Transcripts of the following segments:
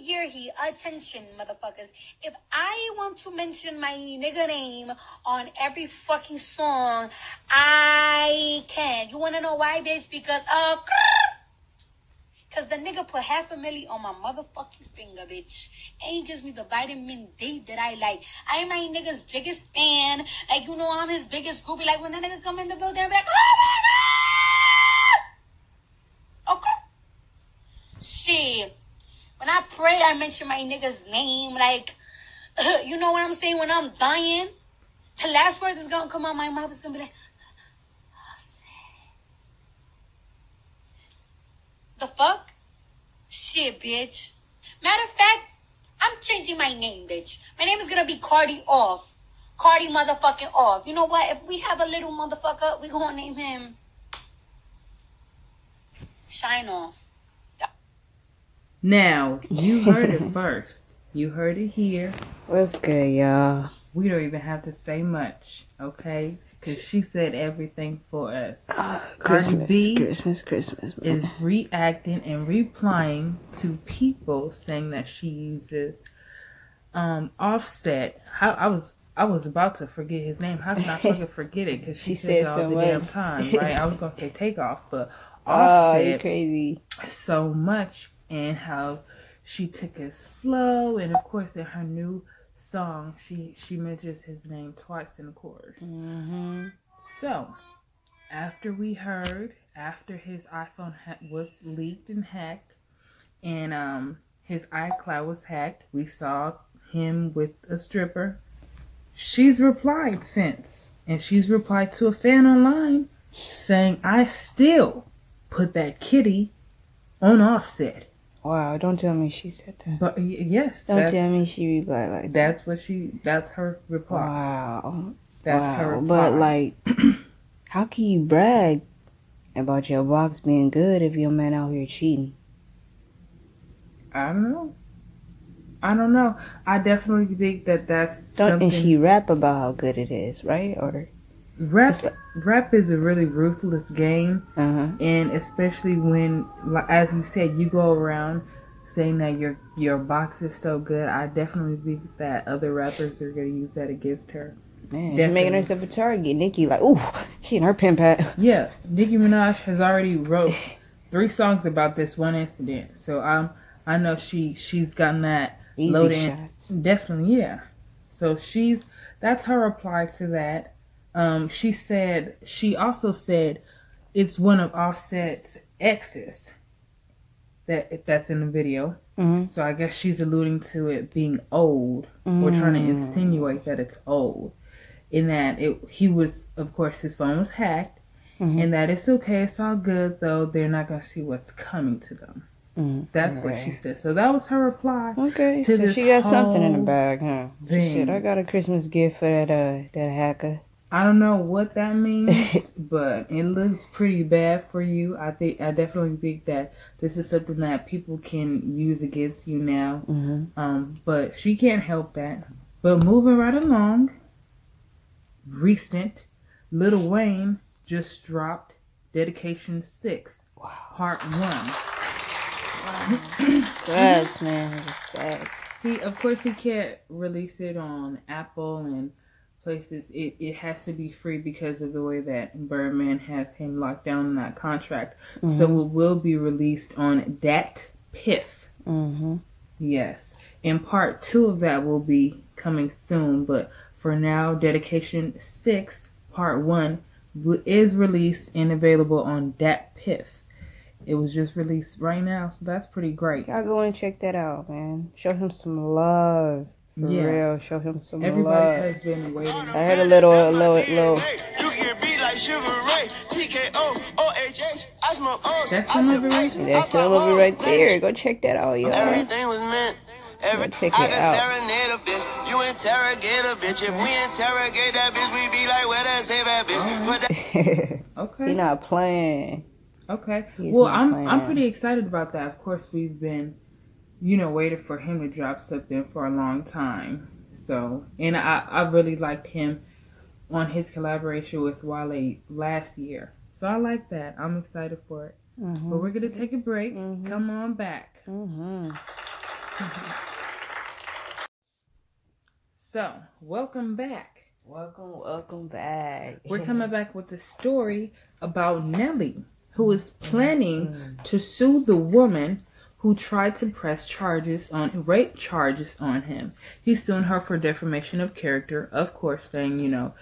me he attention, motherfuckers. If I want to mention my nigga name on every fucking song, I can. You wanna know why, bitch? Because uh Cause the nigga put half a milli on my motherfucking finger, bitch. And he gives me the vitamin D that I like. I am my nigga's biggest fan. Like, you know, I'm his biggest groupie. Like, when that nigga come in the building, I'm like, oh my god! Okay. Shit. When I pray, I mention my nigga's name. Like, you know what I'm saying? When I'm dying, the last word is gonna come out my mouth is gonna be like, The fuck? Shit, bitch. Matter of fact, I'm changing my name, bitch. My name is gonna be Cardi Off. Cardi motherfucking Off. You know what? If we have a little motherfucker, we gonna name him Shine Off. Now, you heard it first. You heard it here. What's good, y'all? We don't even have to say much, okay? Because she said everything for us. Uh, Christmas, Christmas, Christmas. man. is reacting and replying to people saying that she uses um offset. How I was I was about to forget his name. How can I fucking forget it? Because she, She says said it all so the damn time, right? I was gonna say takeoff, but Offset Oh, offset crazy. so much and how she took his flow and of course in her new song she she mentions his name twice in the chorus. Mm-hmm. so after we heard after his iphone ha- was leaked and hacked and um his icloud was hacked we saw him with a stripper. She's replied since and she's replied to a fan online saying i still put that kitty on offset Wow, don't tell me she said that. but yes, Don't tell me she replied like that. that's what she. That's her reply. Wow. That's wow. her reply. But like, how can you brag about your box being good if your man out here cheating? I don't know. I don't know. I definitely think that that's Don't something. and she rap about how good it is, right? Or rap. Rap is a really ruthless game, uh huh. and especially when, as you said, you go around saying that your your box is so good. I definitely think that other rappers are gonna use that against her. Man, she's making herself a target. Nicki like, ooh, she and her pimp hat. Yeah, Nicki Minaj has already wrote three songs about this one incident, so um, I know she she's gotten that Easy loaded. shots. Definitely, yeah. So she's that's her reply to that. Um, she said she also said it's one of Offset's exes that that's in the video. Mhm. So I guess she's alluding to it being old or trying to Mm. insinuate that it's old. In that it he was of course his phone was hacked Mhm. and that it's okay, it's all good though, they're not gonna see what's coming to them. Mhm. That's what she said. So that was her reply. Okay, to so she got something in the bag, huh? thing. Shit, I got a Christmas gift for that uh that hacker. I don't know what that means, but it looks pretty bad for you. I think I definitely think that this is something that people can use against you now. Mm-hmm. Um, but she can't help that. But moving right along, recent Lil Wayne just dropped Dedication Six, Wow. Part One. Wow. Yes, man, respect. He, of course, he can't release it on Apple and places. It it has to be free because of the way that Birdman has him locked down in that contract. So it will be released on that Piff. Mm-hmm. Yes, and part two of that will be coming soon. But for now, Dedication Six Part One is released and available on DatPiff. It was just released right now, so that's pretty great. Y'all go and check that out, man. Show him some love. For Yes. real, show him some Everybody love. has been waiting. I heard a little, a little, little. You can be like Sugar Ray, TKO, OHH. I smoke O's. That's I the sip movie right R's. there. I That's the pop movie right O's. there. Go check that out, y'all. Everything was meant. Every, Go check I it can out. serenade a bitch. You interrogate a bitch. If we interrogate that bitch, we be like, where that save that bitch? Oh. Put that Okay. he not playing. Okay. He's well, not I'm playing. I'm pretty excited about that. Of course, we've been, you know, waited for him to drop something for a long time. So, and I I really liked him on his collaboration with Wale last year. So I like that. I'm excited for it. Mm-hmm. But we're gonna take a break. Mm-hmm. Come on back. Mm-hmm. So, welcome back. Welcome, welcome back. We're coming back with a story about Nelly, who is planning mm-hmm. to sue the woman who tried to press charges on rape charges on him. He's suing her for defamation of character, of course, saying you know,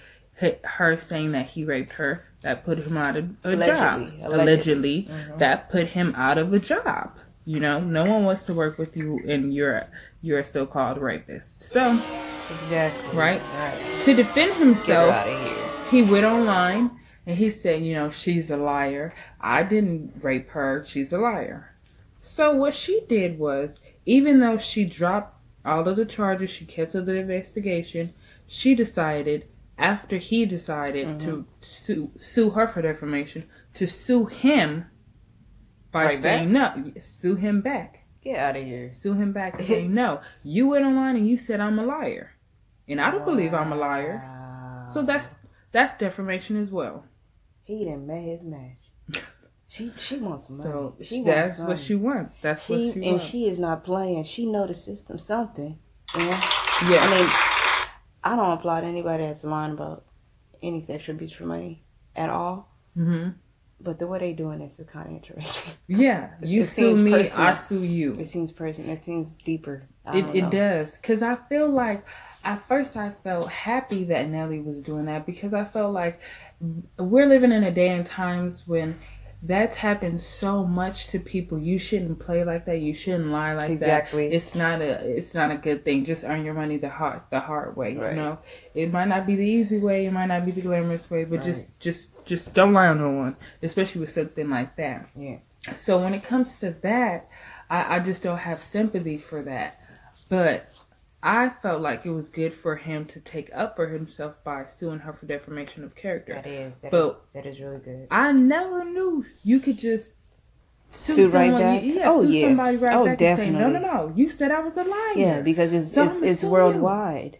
her saying that he raped her, that put him out of a job. Allegedly. Allegedly, Allegedly. that put him out of a job. You know, no one wants to work with you, and you're you're a so-called rapist. So, Exactly. Right? Right. to defend himself, out of here. he went online and he said, you know, she's a liar. I didn't rape her. She's a liar. So what she did was, even though she dropped all of the charges, she canceled the investigation. She decided, after he decided to mm-hmm. sue, sue her for defamation, to sue him by Right saying no, sue him back, Get out of here. sue him back, saying no. You went online and you said I'm a liar, and I don't believe I'm a liar. So that's that's defamation as well. he didn't met his match. She she wants money. So she that's wants what she wants. That's She, what she wants. and wants. she is not playing. She know the system something. You know? yeah. I mean, I don't applaud anybody that's lying about any sexual abuse for money at all. hmm But the way they doing this is kind of interesting. Yeah. You it sue me, personal. I sue you. It seems personal. It seems deeper. I It it does. Cause I feel like at first I felt happy that Nelly was doing that because I felt like we're living in a day and times when that's happened so much to people. You shouldn't play like that. You shouldn't lie like Exactly. that. Exactly. It's not a it's not a good thing. Just earn your money the hard the hard way. Right. You know, it might not be the easy way. It might not be the glamorous way, but Right. just just just don't lie on no one, especially with something like that. Yeah. So when it comes to that, I, I just don't have sympathy for that. But I felt like it was good for him to take up for himself by suing her for defamation of character. That is. That But- is- that is really good. I never knew you could just sue, Sue right someone. back? Yeah, Oh, yeah. somebody right Oh, back and say, no, no, no, you said I was a liar. Yeah, because it's So it's, it's sue you. worldwide,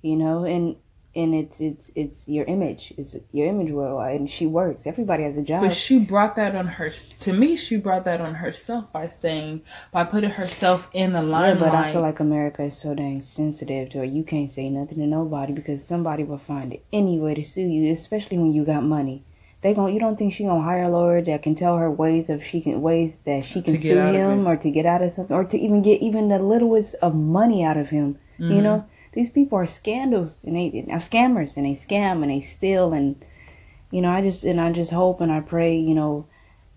you know, and and it's it's it's your image, it's your image worldwide, and she works. Everybody has a job. But she brought that on her. To me, she brought that on herself by saying, by putting herself in the Yeah, but I feel like America is so dang sensitive to where you can't say nothing to nobody because somebody will find any way to sue you, especially when you got money. They gon' you don't think she gonna hire a lawyer that can tell her ways of she can ways that she can sue him or to get out of something or to even get even the littlest of money out of him. Mm-hmm. You know, these people are scandals and they are scammers and they scam and they steal and you know I just and I just hope and I pray you know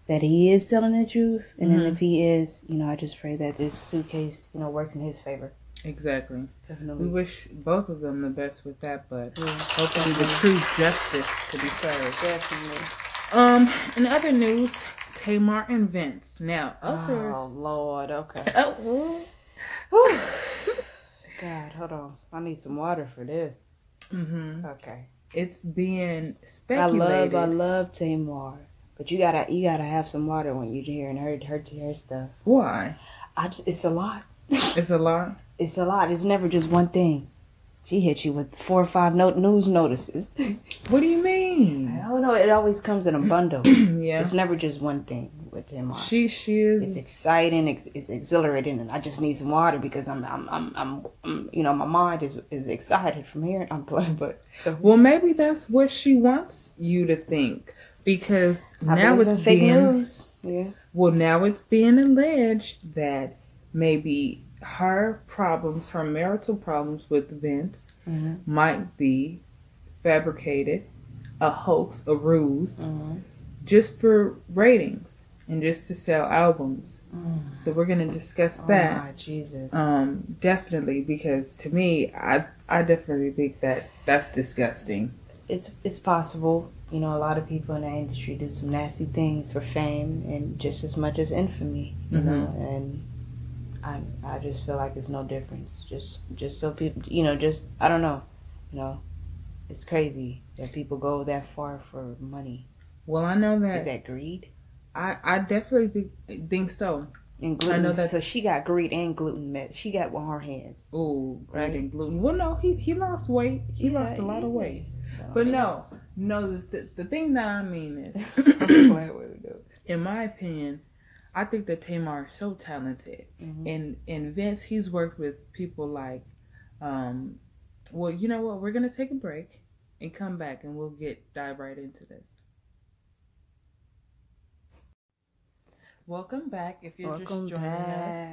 that he is telling the truth and then Mhm. if he is you know I just pray that this suitcase you know works in his favor. exactly. Definitely. We wish both of them the best with that, but Yeah, hopefully the true justice to be served. definitely. Um, in other news, Tamar and Vince. Now, others. Oh Lord, okay. Oh. God, hold on. I need some water for this. hmm Okay. It's being speculated. I love, I love Tamar, but you gotta, you gotta have some water when you're hearing her, her, her stuff. Why? I just, it's a lot. It's a lot. It's a lot. It's never just one thing. She hits you with four or five note news notices. What do you mean? I don't know. It always comes in a bundle. yeah. It's never just one thing with Tamar. She she is. it's exciting. It's, it's exhilarating, and I just need some water because I'm, I'm, I'm, I'm, I'm you know, my mind is, is excited from hearing. I'm playing, but well, maybe that's what she wants you to think because I now it's fake being news. Yeah. well now it's being alleged that maybe her problems, her marital problems with Vince, Mhm. might be fabricated, a hoax, a ruse, Mhm. just for ratings and just to sell albums. So we're gonna discuss Oh that. my Jesus. Um, definitely because to me, I I definitely think that that's disgusting. it's it's possible. You know, a lot of people in the industry do some nasty things for fame and just as much as infamy. You Mhm. know, and I I just feel like it's no difference. Just just so people, you know, just I don't know. You know, it's crazy that people go that far for money. Well, I know Is that that greed? I I definitely think, think so. And gluten. know that- so she got greed and gluten met. She got with her hands. Oh, Right. and gluten. Well, no, he he lost weight. He Yeah, lost a lot of weight. But no, no. The, the the thing that I mean is, I'm playing with in my opinion, I think that Tamar is so talented, Mhm. and and Vince he's worked with people like, um, well you know what we're gonna take a break and come back and we'll get dive right into this. Welcome back. If you're Welcome just joining us,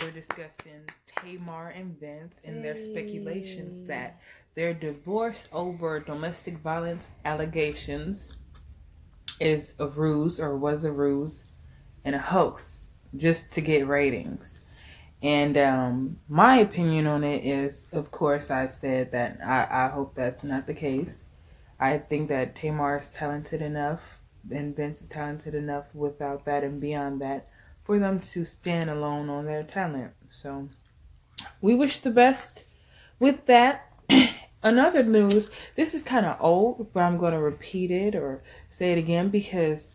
we're discussing Tamar and Vince and their speculations that their divorce over domestic violence allegations is a ruse or was a ruse and a hoax just to get ratings. And um, my opinion on it is, of course, I said that I, I hope that's not the case. I think that Tamar is talented enough and Vince is talented enough without that and beyond that for them to stand alone on their talent. So we wish the best with that. Another news, this is kind of old, but I'm going to repeat it or say it again because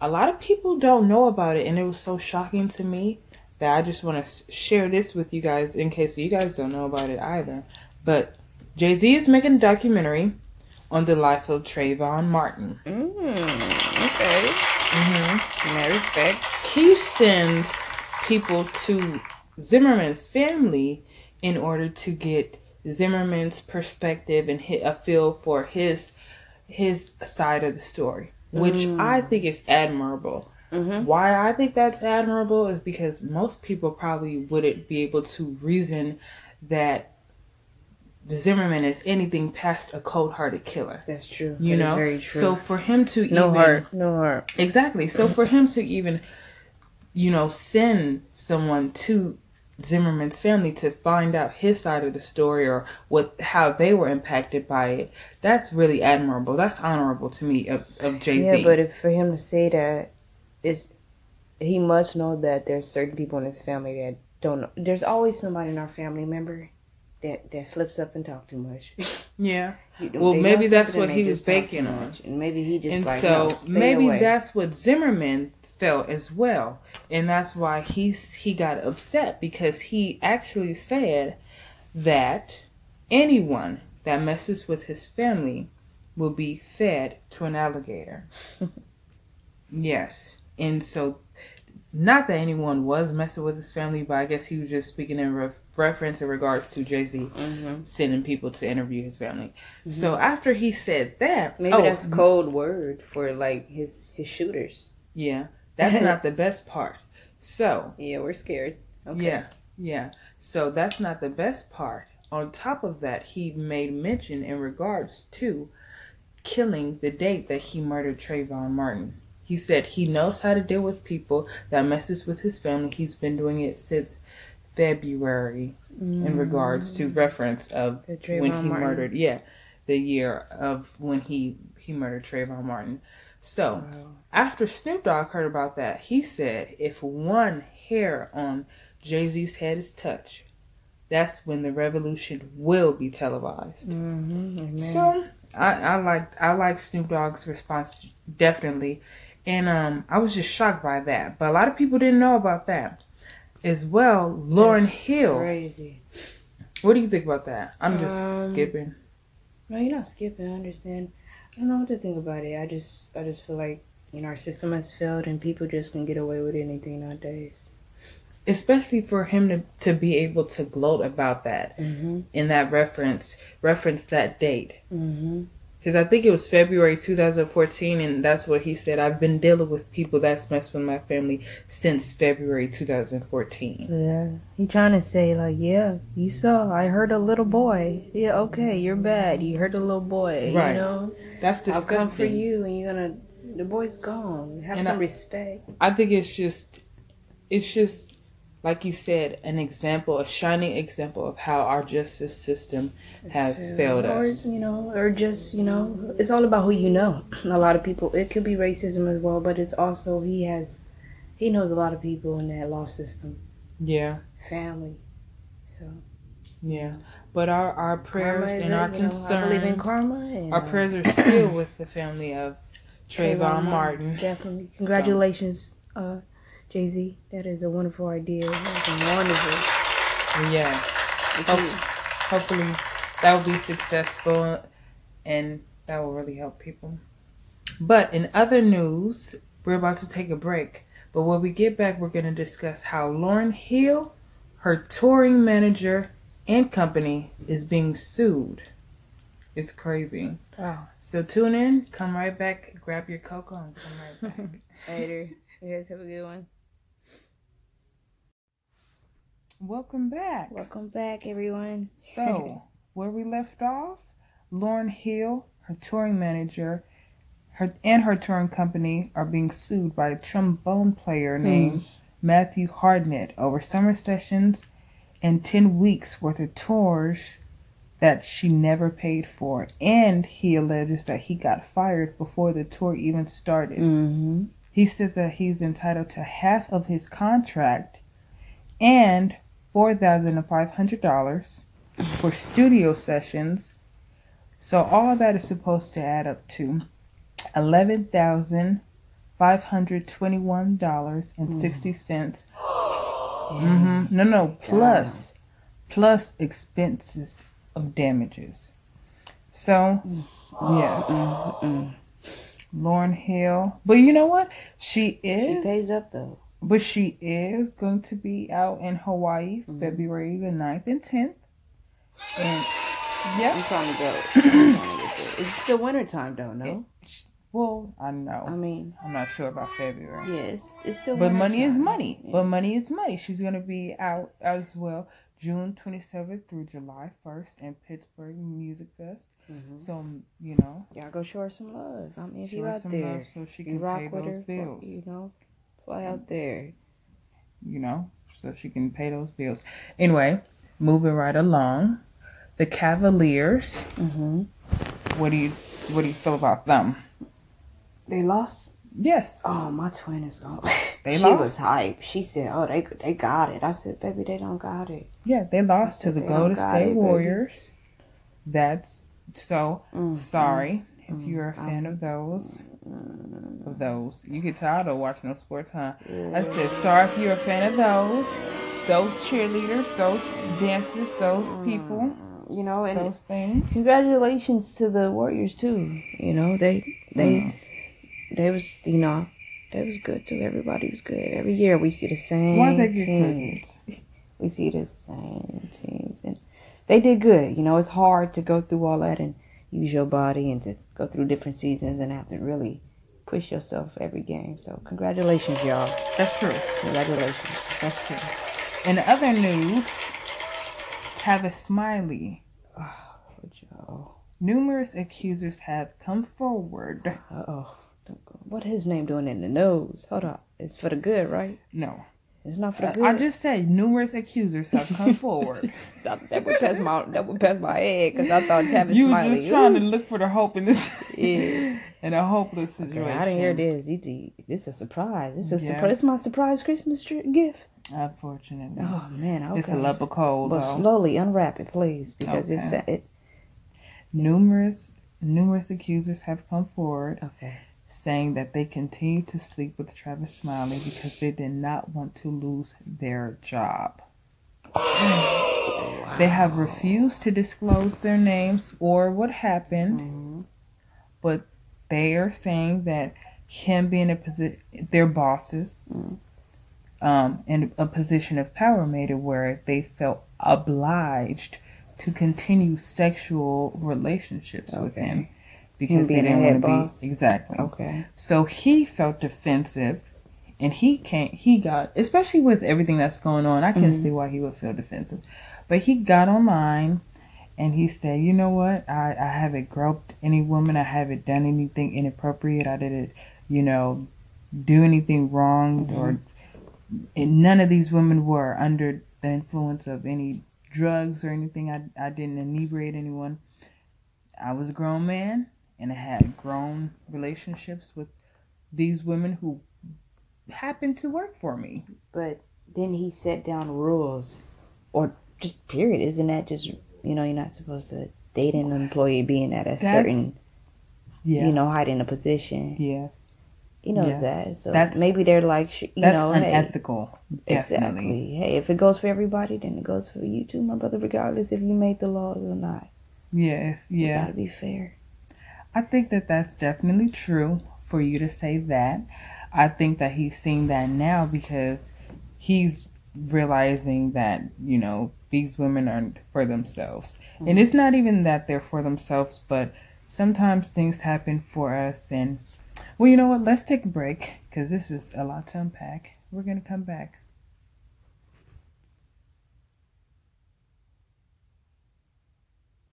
a lot of people don't know about it and it was so shocking to me that I just want to share this with you guys in case you guys don't know about it either. But Jay Z is making a documentary on the life of Trayvon Martin. Mm, okay. Mm-hmm. In that respect. He sends people to Zimmerman's family in order to get Zimmerman's perspective and hit a feel for his his side of the story, which I think is admirable. Mhm. Why I think that's admirable is because most people probably wouldn't be able to reason that Zimmerman is anything past a cold-hearted killer. That's true. You That is know, very true. so for him to no even heart. No heart. Exactly. So for him to even, you know, send someone to Zimmerman's family to find out his side of the story or what how they were impacted by it, that's really admirable. That's honorable to me of, of Jay Z. Yeah, but if, for him to say that, it's he must know that there's certain people in his family that don't know. There's always somebody in our family member that that slips up and talk too much. yeah. You- Well, maybe that's what he was banking on. and maybe he just and like so no, maybe away. that's what Zimmerman felt as well, and that's why he's he got upset because he actually said that anyone that messes with his family will be fed to an alligator. yes, and so not that anyone was messing with his family, but I guess he was just speaking in re- reference in regards to Jay Z Mhm. sending people to interview his family. So after he said that, Maybe oh, that's code word for like his his shooters. Yeah, that's not the best part. So, Yeah, we're scared. Okay. yeah, yeah. So that's not the best part. On top of that, he made mention in regards to killing the date that he murdered Trayvon Martin. He said he knows how to deal with people that messes with his family. He's been doing it since February in regards to reference of when he Martin. murdered yeah the year of when he he murdered Trayvon Martin. So Wow. after Snoop Dogg heard about that, he said if one hair on Jay Z's head is touched, that's when the revolution will be televised. Mm-hmm. So I, I like I like Snoop Dogg's response definitely, and um I was just shocked by that. But a lot of people didn't know about that as well. Lauryn That's Hill, Crazy. what do you think about that? I'm just Um, skipping. No, you're not skipping. I understand. I don't know what to think about it. I just, I just feel like you know our system has failed, and people just can get away with anything nowadays. especially for him to, to be able to gloat about that Mm-hmm. in that reference reference that date Mm-hmm. Because i think it was february 2014 and that's what he said i've been dealing with people that's messed with my family since february 2014 Yeah. He trying to say like, yeah, you saw. I heard a little boy. Yeah, okay, you're bad. You heard a little boy. Right. You know, that's disgusting. I'll come for you, and you're gonna. The boy's gone. Have And some I- respect. i think it's just it's just like you said an example a shining example of how our justice system has failed or, us you know, or just you know, it's all about who you know. A lot of people. It could be racism as well, but it's also he has, he knows a lot of people in that law system, yeah family. So yeah but our our prayers and a- our you know, concerns I believe in karma. And, Our prayers are still with the family of Trayvon Martin. Definitely. Congratulations, uh, Jay Z. That is a wonderful idea. That's wonderful. Yes. Hope- hopefully that will be successful and that will really help people. But in other news, we're about to take a break. But when we get back, we're going to discuss how Lauryn Hill, her touring manager and company, is being sued. It's crazy. Wow. So tune in, come right back, grab your cocoa, and come right back. Later. You guys have a good one. Welcome back. Welcome back, everyone. So, where we left off, Lauryn Hill, her touring manager, her and her touring company are being sued by a trombone player named Matthew Hardnett over summer sessions and 10 weeks worth of tours that she never paid for. And he alleges that he got fired before the tour even started. Mm-hmm. He says that he's entitled to half of his contract and $4,500 for studio sessions. So all that is supposed to add up to $11,521.60. Mm-hmm. No, no, plus, plus expenses of damages. So, yes. Lauryn Hill. But you know what? She He is pays up though. But she is going to be out in Hawaii February the 9th and 10th. And yeah, go. trying to go. It's the winter time though, no? well, I know. I mean, I'm not sure about February. yeah, it's, it's still But money is money. Yeah. But money is money. She's going to be out as well June 27th through July 1st in Pittsburgh Music Fest. Mhm. So, you know, Y'all go show her some love. I mean, if you out there, love so she can rock pay with those her. bills. You know, fly out there. you know, so she can pay those bills. Anyway, moving right along, the Cavaliers. Mm-hmm. What do you what do you feel about them? They lost. Yes, Oh, my twin is gone. They she lost? was hype. She said, "Oh, they they got it." I said, "Baby, they don't got it." yeah, they lost to the Golden State it, baby. Warriors. That's so Mm, sorry if you're a mm, fan of those. Of those, you get tired of watching those sports, huh? I said sorry if you're a fan of those, those cheerleaders, those dancers, those people, You know, and those things. congratulations to the Warriors too. You know, they they Mm. they was you know they was good too. Everybody was good. Every year we see the same Why they get teams. We see the same teams, and they did good. You know, it's hard to go through all that and use your body and to go through different seasons and have to really push yourself every game. So congratulations, y'all. That's true. Congratulations. That's true. In other news, Tavis Smiley. Good job. Numerous accusers have come forward. Uh oh. What his name doing in the nose? Hold up. It's for the good, right? No, It's not for the good. I just said numerous accusers have come forward. That would pass my that would pass my head because I thought Tavis you Smiley. just trying to look for the hope in this, Yeah. in a hopeless situation. Okay, I didn't hear this. You This is a surprise. This is Yeah. surprise. Is my surprise Christmas tri- gift. Unfortunately, Oh man, okay. it's a level cold. But though. slowly unwrap it, please, because it's Okay. it. numerous numerous accusers have come forward Okay. Saying that they continue to sleep with Tavis Smiley because they did not want to lose their job. They have refused to disclose their names or what happened, Mhm. but they are saying that him being a position, their bosses, um, in a position of power made it where they felt obliged to continue sexual relationships with him because they didn't want to boss? be exactly. Okay. So he felt defensive, and he can't. He got, especially with everything that's going on. I can see why he would feel defensive, but he got online, and he said, "You know what? I I haven't groped any woman. I haven't done anything inappropriate. I didn't, you know, do anything wrong, or and none of these women were under the influence of any drugs or anything. I I didn't inebriate anyone. I was a grown man." And I had grown relationships with these women who happened to work for me. But then he set down rules, or just period. Isn't that just you know you're not supposed to date an employee being at a That's- certain Yeah. you know height in a position. Yes. He knows Yes. that. So That's- maybe they're like you That's know hey, unethical. Definitely. exactly. Hey, if it goes for everybody, then it goes for you too, my brother. Regardless if you made the laws or not. Yeah. You Yeah. gotta be fair. I think that that's definitely true for you to say that. I think that he's seeing that now because he's realizing that, you know, these women aren't for themselves. And mm-hmm. it's not even that they're for themselves, but sometimes things happen for us. And, well, you know what? Let's take a break because this is a lot to unpack. We're going to come back.